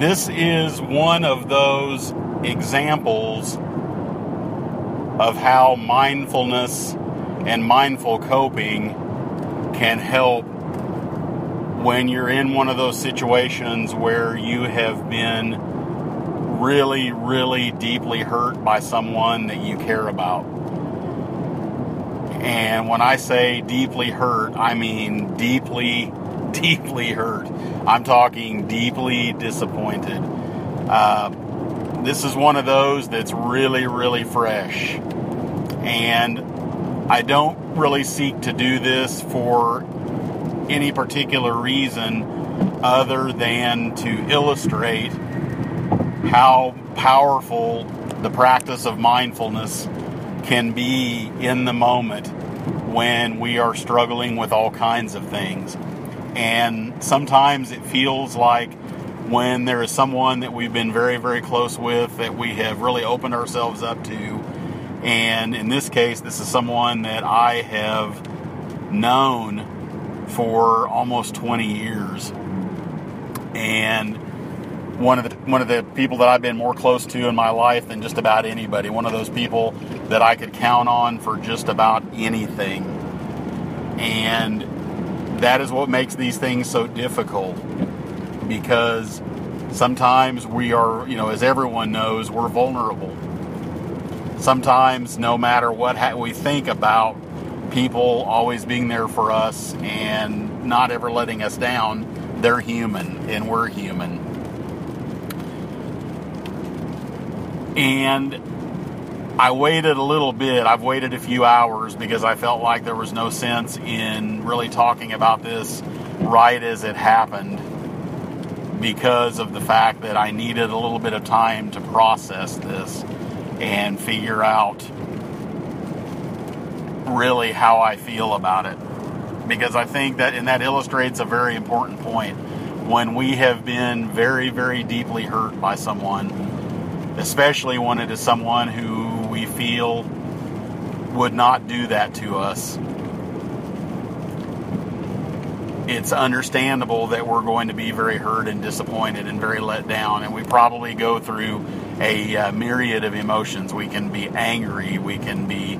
this is one of those examples of how mindfulness and mindful coping can help when you're in one of those situations where you have been really, really deeply hurt by someone that you care about. And when I say deeply hurt, I mean deeply, deeply hurt. I'm talking deeply disappointed. Uh, this is one of those that's really, really fresh. And I don't really seek to do this for any particular reason other than to illustrate how powerful the practice of mindfulness can be in the moment when we are struggling with all kinds of things. And sometimes it feels like when there is someone that we've been very, very close with that we have really opened ourselves up to. And in this case, this is someone that I have known for almost 20 years. And one of the one of the people that I've been more close to in my life than just about anybody. One of those people that I could count on for just about anything. And that is what makes these things so difficult because sometimes we are, you know, as everyone knows, we're vulnerable. Sometimes, no matter what ha- we think about people always being there for us and not ever letting us down, they're human and we're human. And I waited a little bit. I've waited a few hours because I felt like there was no sense in really talking about this right as it happened because of the fact that I needed a little bit of time to process this and figure out really how I feel about it. Because I think that, and that illustrates a very important point. When we have been very, very deeply hurt by someone, especially when it is someone who we feel would not do that to us, it's understandable that we're going to be very hurt and disappointed and very let down. And we probably go through a uh, myriad of emotions. We can be angry, we can be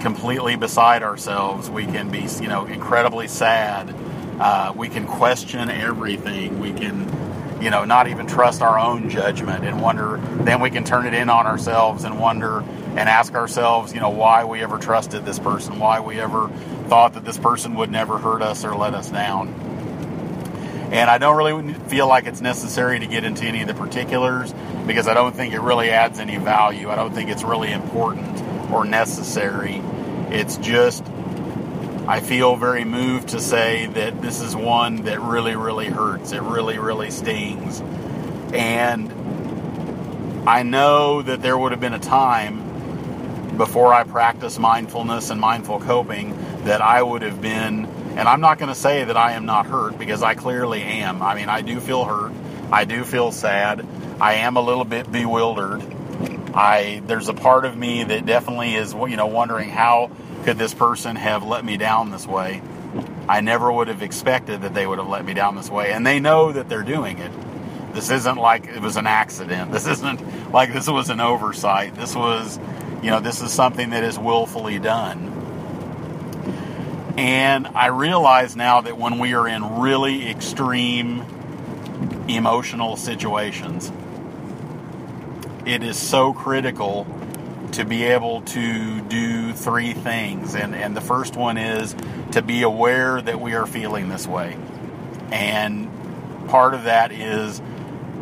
completely beside ourselves, we can be, you know, incredibly sad. Uh, we can question everything. We can, you know, not even trust our own judgment and wonder. Then we can turn it in on ourselves and wonder and ask ourselves, you know, why we ever trusted this person, why we ever thought that this person would never hurt us or let us down. And I don't really feel like it's necessary to get into any of the particulars because I don't think it really adds any value. I don't think it's really important or necessary. It's just I feel very moved to say that this is one that really, really hurts. It really, really stings. And I know that there would have been a time before I practiced mindfulness and mindful coping that I would have been, and I'm not going to say that I am not hurt because I clearly am. I mean, I do feel hurt. I do feel sad. I am a little bit bewildered. I there's a part of me that definitely is you know wondering how could this person have let me down this way? I never would have expected that they would have let me down this way. And they know that they're doing it. This isn't like it was an accident. This isn't like this was an oversight. This was, you know, this is something that is willfully done. And I realize now that when we are in really extreme emotional situations, it is so critical to be able to do three things. And, and the first one is to be aware that we are feeling this way. And part of that is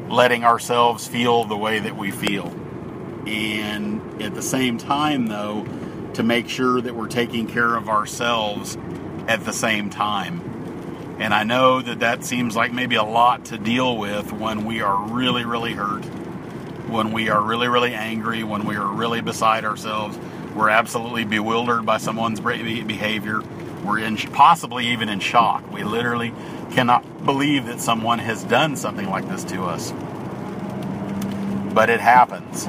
letting ourselves feel the way that we feel. And at the same time, though, to make sure that we're taking care of ourselves at the same time. And I know that that seems like maybe a lot to deal with when we are really, really hurt when we are really, really angry, when we are really beside ourselves. We're absolutely bewildered by someone's behavior. We're in possibly even in shock. We literally cannot believe that someone has done something like this to us. But it happens.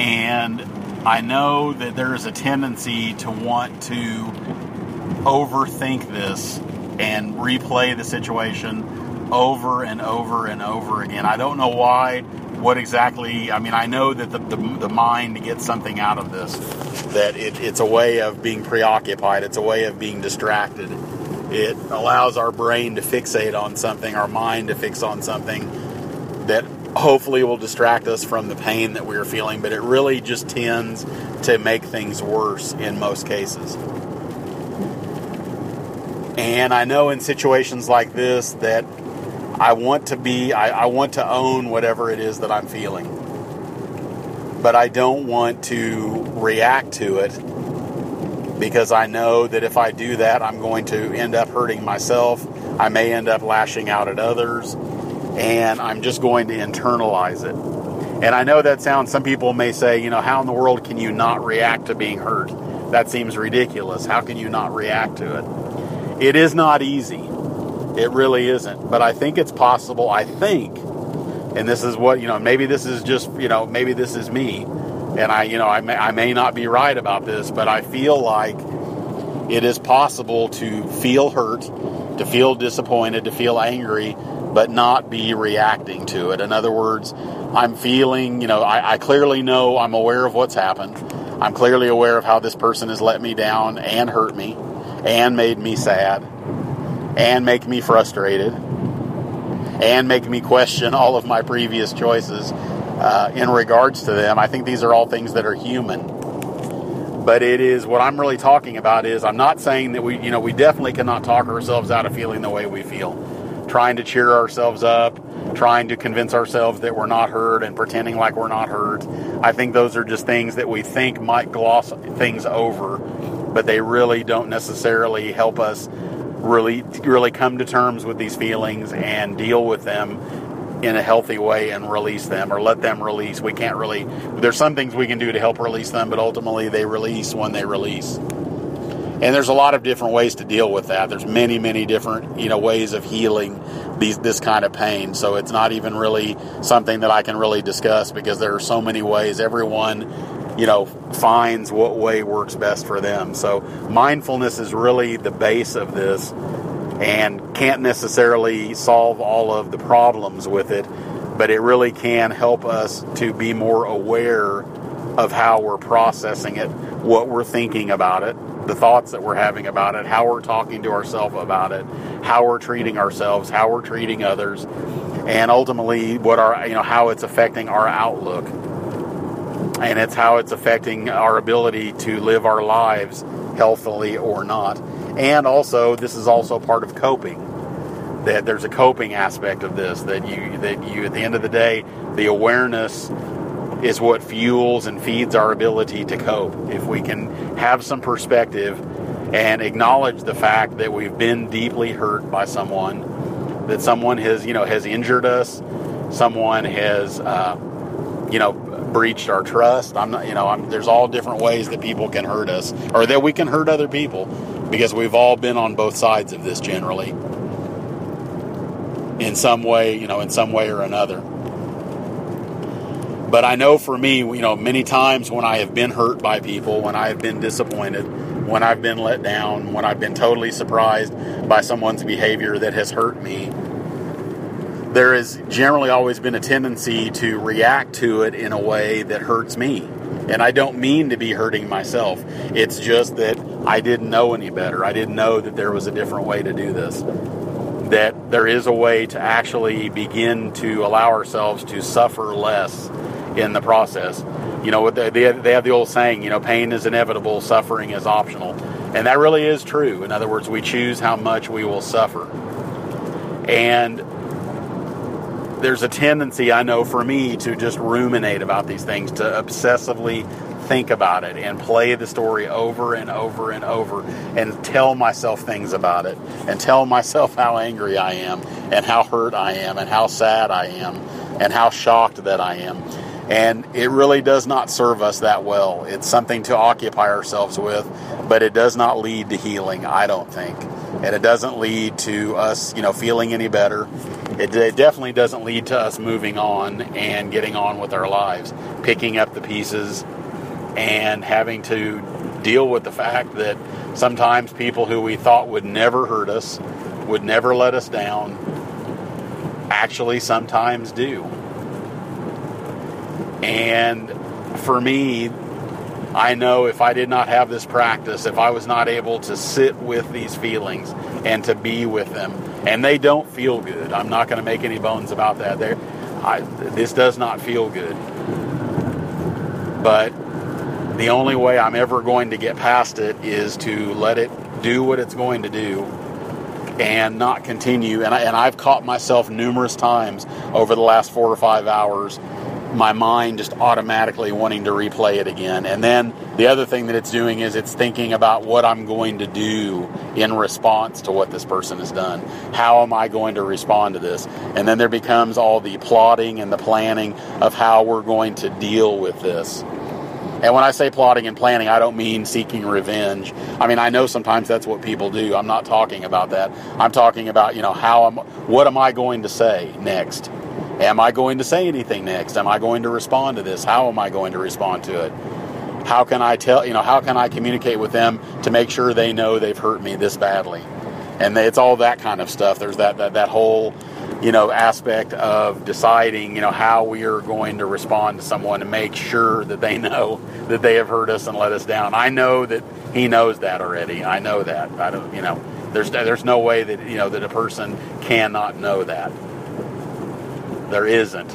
And I know that there is a tendency to want to overthink this and replay the situation over and over and over again. I don't know why, what exactly. I mean, I know that the, the, the mind gets something out of this, that it, it's a way of being preoccupied, it's a way of being distracted. It allows our brain to fixate on something, our mind to fix on something that hopefully will distract us from the pain that we're feeling, but it really just tends to make things worse in most cases. And I know in situations like this that I want to be, I, I, want to own whatever it is that I'm feeling. But I don't want to react to it because I know that if I do that, I'm going to end up hurting myself. I may end up lashing out at others. And I'm just going to internalize it. And I know that sounds, some people may say, you know, how in the world can you not react to being hurt? That seems ridiculous. How can you not react to it? It is not easy. It really isn't. But I think it's possible. I think, and this is what, you know, maybe this is just, you know, maybe this is me. And I, you know, I may, I may not be right about this, but I feel like it is possible to feel hurt, to feel disappointed, to feel angry, but not be reacting to it. In other words, I'm feeling, you know, I, I, clearly know I'm aware of what's happened. I'm clearly aware of how this person has let me down and hurt me and made me sad and make me frustrated and make me question all of my previous choices uh, in regards to them. I think these are all things that are human. But it is what I'm really talking about is I'm not saying that we, you know, we definitely cannot talk ourselves out of feeling the way we feel. Trying to cheer ourselves up, trying to convince ourselves that we're not hurt and pretending like we're not hurt. I think those are just things that we think might gloss things over, but they really don't necessarily help us really really come to terms with these feelings and deal with them in a healthy way and release them or let them release. We can't really there's some things we can do to help release them, but ultimately they release when they release. And there's a lot of different ways to deal with that. There's many, many different, you know, ways of healing these this kind of pain. So it's not even really something that I can really discuss because there are so many ways. Everyone you know, finds what way works best for them. So mindfulness is really the base of this and can't necessarily solve all of the problems with it, but it really can help us to be more aware of how we're processing it, what we're thinking about it, the thoughts that we're having about it, how we're talking to ourselves about it, how we're treating ourselves, how we're treating others, and ultimately what our you know how it's affecting our outlook and it's how it's affecting our ability to live our lives healthily or not. And also, this is also part of coping. That there's a coping aspect of this. That you that you at the end of the day, the awareness is what fuels and feeds our ability to cope. If we can have some perspective and acknowledge the fact that we've been deeply hurt by someone, that someone has you know has injured us, someone has uh, you know breached our trust. I'm not, you know, I'm, there's all different ways that people can hurt us or that we can hurt other people because we've all been on both sides of this generally in some way, you know, in some way or another. But I know for me, you know, many times when I have been hurt by people, when I have been disappointed, when I've been let down, when I've been totally surprised by someone's behavior that has hurt me, there has generally always been a tendency to react to it in a way that hurts me. And I don't mean to be hurting myself. It's just that I didn't know any better. I didn't know that there was a different way to do this. That there is a way to actually begin to allow ourselves to suffer less in the process. You know, they have the old saying, you know, pain is inevitable, suffering is optional. And that really is true. In other words, we choose how much we will suffer. And there's a tendency I know for me to just ruminate about these things, to obsessively think about it and play the story over and over and over and tell myself things about it and tell myself how angry I am and how hurt I am and how sad I am and how shocked that I am. And it really does not serve us that well. It's something to occupy ourselves with, but it does not lead to healing, I don't think. And it doesn't lead to us, you know, feeling any better it, it definitely doesn't lead to us moving on and getting on with our lives, picking up the pieces and having to deal with the fact that sometimes people who we thought would never hurt us, would never let us down, actually sometimes do. And for me, I know if I did not have this practice, if I was not able to sit with these feelings and to be with them, and they don't feel good. I'm not going to make any bones about that. There, this does not feel good. But the only way I'm ever going to get past it is to let it do what it's going to do and not continue. And, I, and I've caught myself numerous times over the last four or five hours my mind just automatically wanting to replay it again. And then the other thing that it's doing is it's thinking about what I'm going to do in response to what this person has done. How am I going to respond to this? And then there becomes all the plotting and the planning of how we're going to deal with this. And when I say plotting and planning, I don't mean seeking revenge. I mean, I know sometimes that's what people do. I'm not talking about that. I'm talking about, you know, how am what am I going to say next? Am I going to say anything next? Am I going to respond to this? How am I going to respond to it? How can I tell, you know, how can I communicate with them to make sure they know they've hurt me this badly? And it's all that kind of stuff. There's that, that, that whole, you know, aspect of deciding, you know, how we are going to respond to someone to make sure that they know that they have hurt us and let us down. I know that he knows that already. I know that. I don't, you know, there's there's no way that you know that a person cannot know that. There isn't.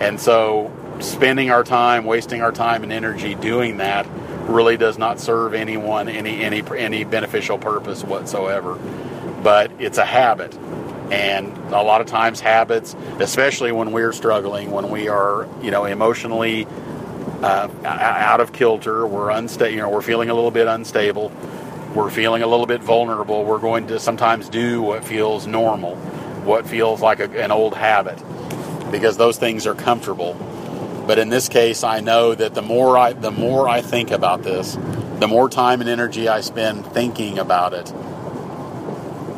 And so spending our time, wasting our time and energy doing that really does not serve anyone any any any beneficial purpose whatsoever. But it's a habit. And a lot of times habits, especially when we're struggling, when we are, you know, emotionally uh, out of kilter, we're unstable, you know, we're feeling a little bit unstable, we're feeling a little bit vulnerable, we're going to sometimes do what feels normal, what feels like a, an old habit because those things are comfortable. But in this case, I know that the more I the more I think about this, the more time and energy I spend thinking about it,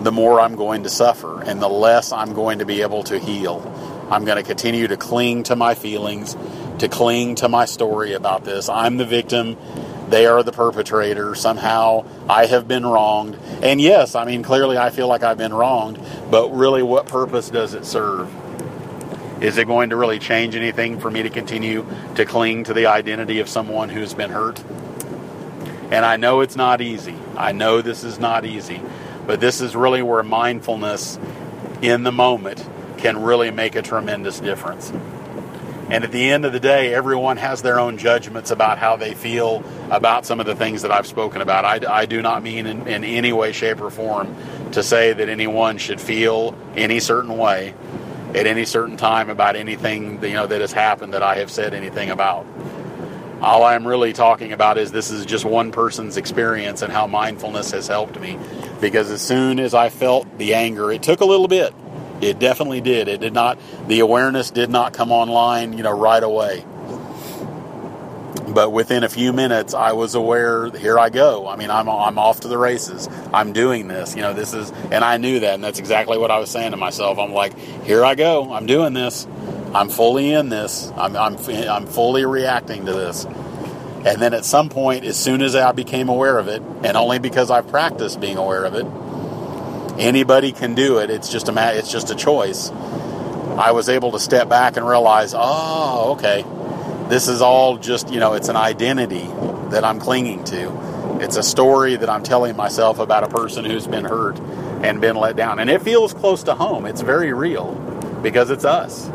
the more I'm going to suffer and the less I'm going to be able to heal. I'm going to continue to cling to my feelings, to cling to my story about this. I'm the victim. They are the perpetrator. Somehow I have been wronged. And yes, I mean, clearly I feel like I've been wronged, but really, what purpose does it serve? Is it going to really change anything for me to continue to cling to the identity of someone who's been hurt? And I know it's not easy. I know this is not easy. But this is really where mindfulness in the moment can really make a tremendous difference. And at the end of the day, everyone has their own judgments about how they feel about some of the things that I've spoken about. I, I do not mean in, in any way, shape, or form to say that anyone should feel any certain way at any certain time about anything you know that has happened that I have said anything about. All I'm really talking about is this is just one person's experience and how mindfulness has helped me. Because as soon as I felt the anger, it took a little bit. It definitely did. It did not. The awareness did not come online, you know, right away but within a few minutes i was aware here i go. I mean i'm, I'm off to the races. I'm doing this you know this is and i knew that and that's exactly what i was saying to myself. I'm like here i go. I'm doing this. I'm fully in this. I'm, I'm, I'm fully reacting to this. And then at some point as soon as i became aware of it and only because i've practiced being aware of it anybody can do it. It's just a it's just a choice. I was able to step back and realize oh okay this is all just, you know, it's an identity that I'm clinging to. It's a story that I'm telling myself about a person who's been hurt and been let down. And it feels close to home. It's very real because it's us.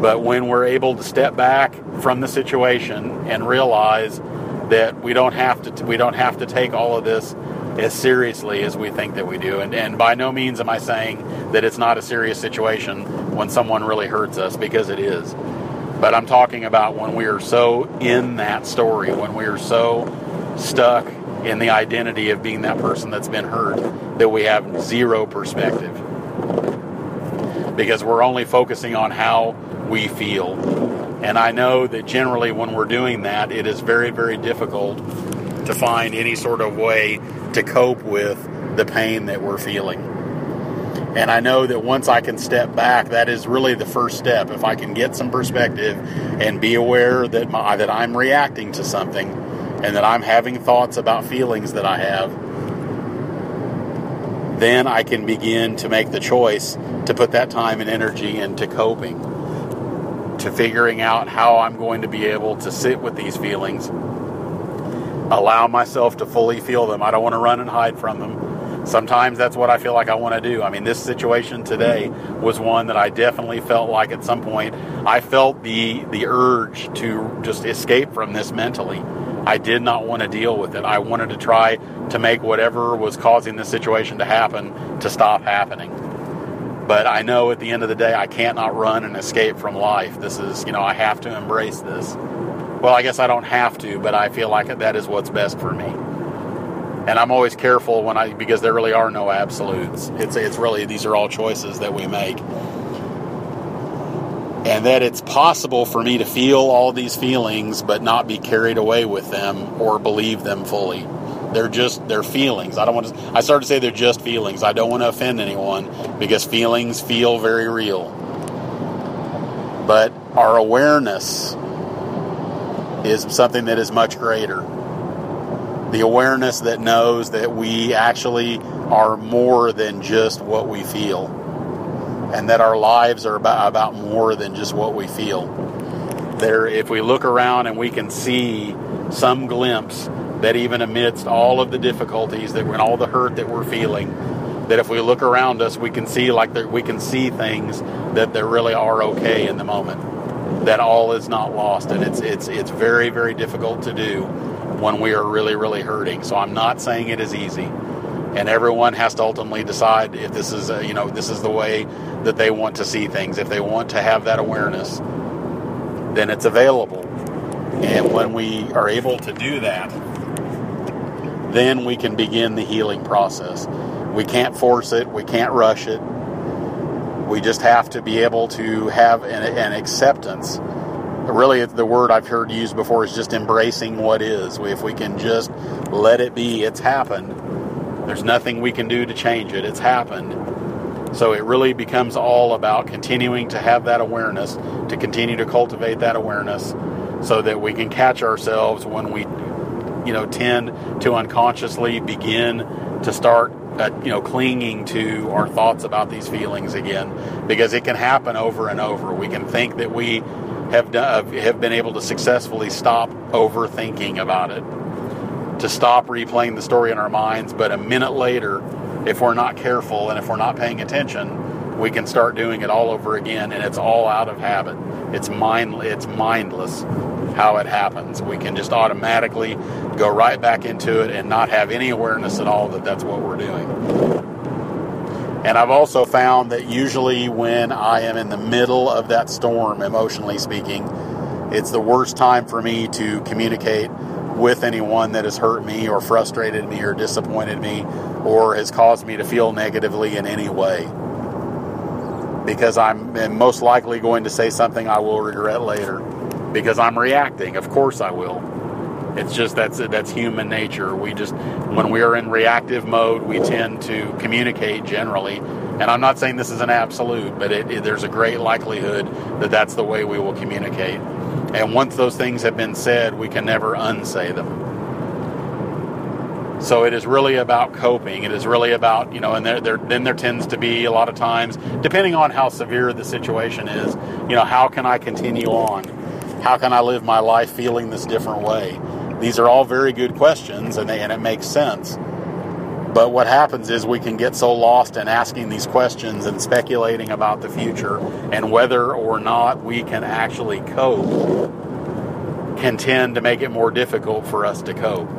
But when we're able to step back from the situation and realize that we don't have to we don't have to take all of this as seriously as we think that we do. And, and by no means am I saying that it's not a serious situation when someone really hurts us because it is. But I'm talking about when we are so in that story, when we are so stuck in the identity of being that person that's been hurt, that we have zero perspective. Because we're only focusing on how we feel. And I know that generally when we're doing that, it is very, very difficult to find any sort of way to cope with the pain that we're feeling. And I know that once I can step back, that is really the first step. If I can get some perspective and be aware that my, that I'm reacting to something and that I'm having thoughts about feelings that I have, then I can begin to make the choice to put that time and energy into coping, to figuring out how I'm going to be able to sit with these feelings, allow myself to fully feel them. I don't want to run and hide from them. Sometimes that's what I feel like I want to do. I mean, this situation today was one that I definitely felt like at some point I felt the the urge to just escape from this mentally. I did not want to deal with it. I wanted to try to make whatever was causing this situation to happen to stop happening. But I know at the end of the day, I can't not run and escape from life. This is, you know, I have to embrace this. Well, I guess I don't have to, but I feel like that is what's best for me. And I'm always careful when I, because there really are no absolutes. It's, it's really, these are all choices that we make and that it's possible for me to feel all these feelings but not be carried away with them or believe them fully. They're just they're feelings. I don't want to I started to say they're just feelings. I don't want to offend anyone because feelings feel very real. But our awareness is something that is much greater. The awareness that knows that we actually are more than just what we feel and that our lives are about, about more than just what we feel. There, if we look around and we can see some glimpse that even amidst all of the difficulties that and all the hurt that we're feeling, that if we look around us, we can see like that we can see things that there really are okay in the moment. That all is not lost, and it's it's it's very very difficult to do when we are really really hurting. So I'm not saying it is easy. And everyone has to ultimately decide if this is a, you know this is the way that they want to see things. If they want to have that awareness then it's available. And when we are able to do that then we can begin the healing process. We can't force it. We can't rush it. We just have to be able to have an, an acceptance really the word i've heard used before is just embracing what is if we can just let it be it's happened there's nothing we can do to change it. It's happened. So it really becomes all about continuing to have that awareness, to continue to cultivate that awareness so that we can catch ourselves when we you know tend to unconsciously begin to start uh, you know clinging to our thoughts about these feelings again because it can happen over and over. We can think that we have done, have been able to successfully stop overthinking about it to stop replaying the story in our minds, but a minute later, if we're not careful and if we're not paying attention, we can start doing it all over again, and it's all out of habit. It's mind, it's mindless how it happens. We can just automatically go right back into it and not have any awareness at all that that's what we're doing. And I've also found that usually when I am in the middle of that storm, emotionally speaking, it's the worst time for me to communicate with anyone that has hurt me or frustrated me or disappointed me or has caused me to feel negatively in any way. Because I'm most likely going to say something I will regret later because I'm reacting. Of course I will. It's just that's that's human nature. We just when we are in reactive mode, we tend to communicate generally. And I'm not saying this is an absolute, but it, it, there's a great likelihood that that's the way we will communicate. And once those things have been said, we can never unsay them. So it is really about coping. It is really about, you know, and there, there, then there tends to be a lot of times, depending on how severe the situation is, you know, how can I continue on? How can I live my life feeling this different way? These are all very good questions and, they, and it makes sense. But what happens is we can get so lost in asking these questions and speculating about the future and whether or not we can actually cope can tend to make it more difficult for us to cope.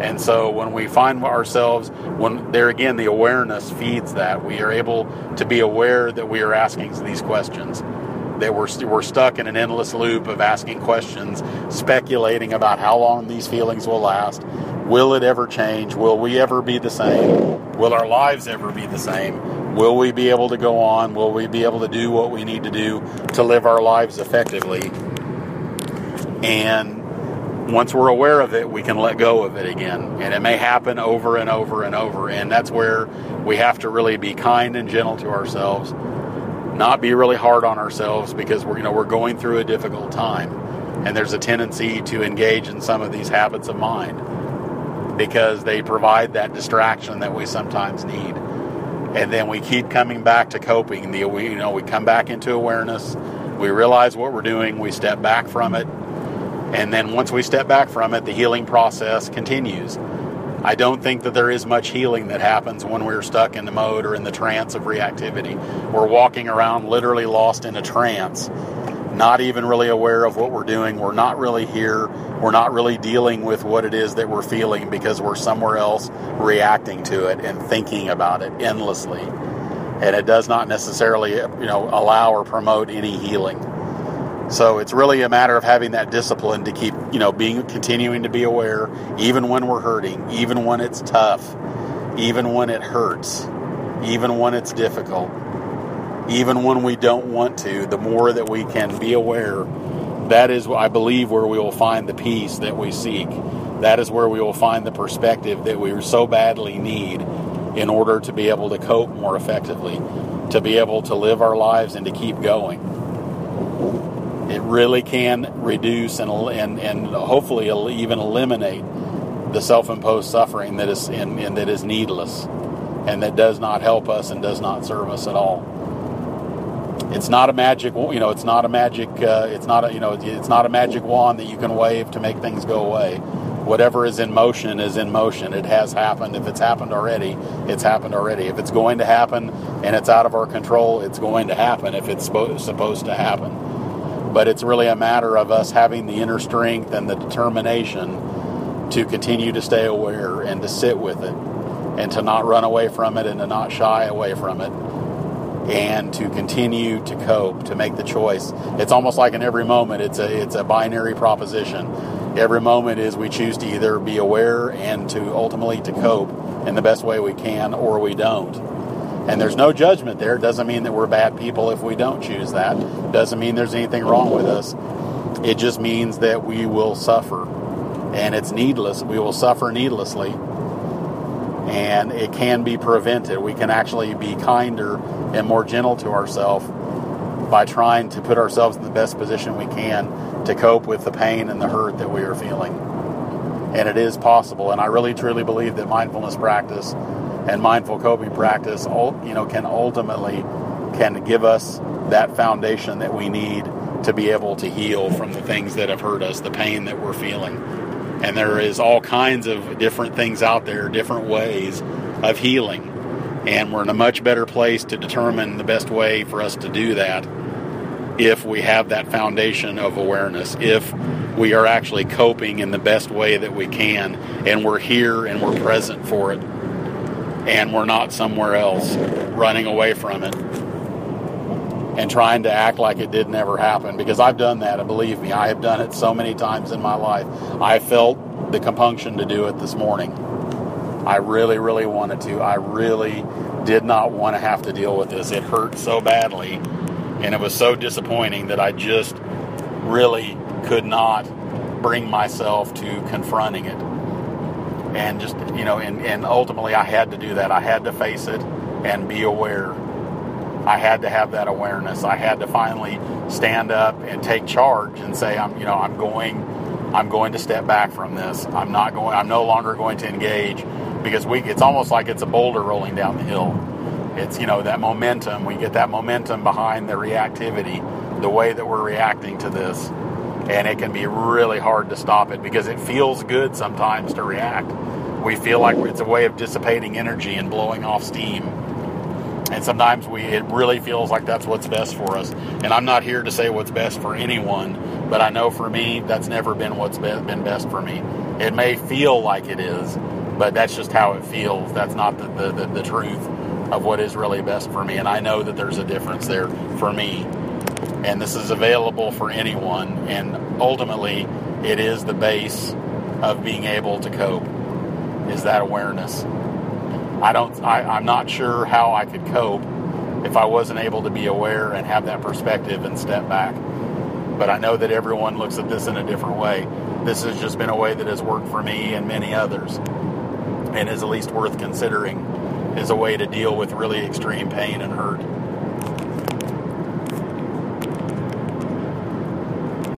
And so when we find ourselves, when there again, the awareness feeds that. We are able to be aware that we are asking these questions. That we're, we're stuck in an endless loop of asking questions, speculating about how long these feelings will last, Will it ever change? Will we ever be the same? Will our lives ever be the same? Will we be able to go on? Will we be able to do what we need to do to live our lives effectively? And once we're aware of it, we can let go of it again. And it may happen over and over and over. And that's where we have to really be kind and gentle to ourselves, not be really hard on ourselves because we're, you know, we're going through a difficult time. And there's a tendency to engage in some of these habits of mind because they provide that distraction that we sometimes need. and then we keep coming back to coping. The we, you know we come back into awareness, we realize what we're doing, we step back from it, and then once we step back from it, the healing process continues. I don't think that there is much healing that happens when we're stuck in the mode or in the trance of reactivity. We're walking around literally lost in a trance, not even really aware of what we're doing. We're not really here. We're not really dealing with what it is that we're feeling because we're somewhere else reacting to it and thinking about it endlessly. And it does not necessarily, you know, allow or promote any healing. So it's really a matter of having that discipline to keep, you know, being continuing to be aware, even when we're hurting, even when it's tough, even when it hurts, even when it's difficult, even when we don't want to. The more that we can be aware, that is, I believe, where we will find the peace that we seek. That is where we will find the perspective that we so badly need in order to be able to cope more effectively, to be able to live our lives and to keep going it really can reduce and, and, and hopefully even eliminate the self-imposed suffering that is and, and that is needless and that does not help us and does not serve us at all. It's not a magic, you know. It's not a magic. Uh, it's not a, you know. It's not a magic wand that you can wave to make things go away. Whatever is in motion is in motion. It has happened. If it's happened already, it's happened already. If it's going to happen and it's out of our control, it's going to happen. If it's supposed to happen but it's really a matter of us having the inner strength and the determination to continue to stay aware and to sit with it and to not run away from it and to not shy away from it and to continue to cope to make the choice. It's almost like in every moment it's a it's a binary proposition. Every moment is we choose to either be aware and to ultimately to cope in the best way we can or we don't and there's no judgment there. It doesn't mean that we're bad people if we don't choose that. It doesn't mean there's anything wrong with us. It just means that we will suffer. And it's needless. We will suffer needlessly. And it can be prevented. We can actually be kinder and more gentle to ourselves by trying to put ourselves in the best position we can to cope with the pain and the hurt that we are feeling. And it is possible. And I really truly believe that mindfulness practice and mindful coping practice, you know, can ultimately can give us that foundation that we need to be able to heal from the things that have hurt us, the pain that we're feeling. And there is all kinds of different things out there, different ways of healing. And we're in a much better place to determine the best way for us to do that if we have that foundation of awareness, if we are actually coping in the best way that we can, and we're here and we're present for it and we're not somewhere else running away from it and trying to act like it did never happen. Because I've done that and believe me I have done it so many times in my life. I felt the compunction to do it this morning. I really really wanted to. I really did not want to have to deal with this. It hurt so badly and it was so disappointing that I just really could not bring myself to confronting it and just you know and, and ultimately i had to do that. I had to face it and be aware. I had to have that awareness. I had to finally stand up and take charge and say i'm you know i'm going i'm going to step back from this. I'm not going i'm no longer going to engage because we it's almost like it's a boulder rolling down the hill. It's you know that momentum we get that momentum behind the reactivity the way that we're reacting to this and it can be really hard to stop it because it feels good sometimes to react. We feel like it's a way of dissipating energy and blowing off steam. And sometimes we it really feels like that's what's best for us. And I'm not here to say what's best for anyone, but I know for me that's never been what's been best for me. It may feel like it is, but that's just how it feels. That's not the, the, the, the truth of what is really best for me. And I know that there's a difference there for me and this is available for anyone. And ultimately, it is the base of being able to cope. Is that awareness? I don't. I, I'm not sure how I could cope if I wasn't able to be aware and have that perspective and step back. But I know that everyone looks at this in a different way. This has just been a way that has worked for me and many others, and is at least worth considering as a way to deal with really extreme pain and hurt.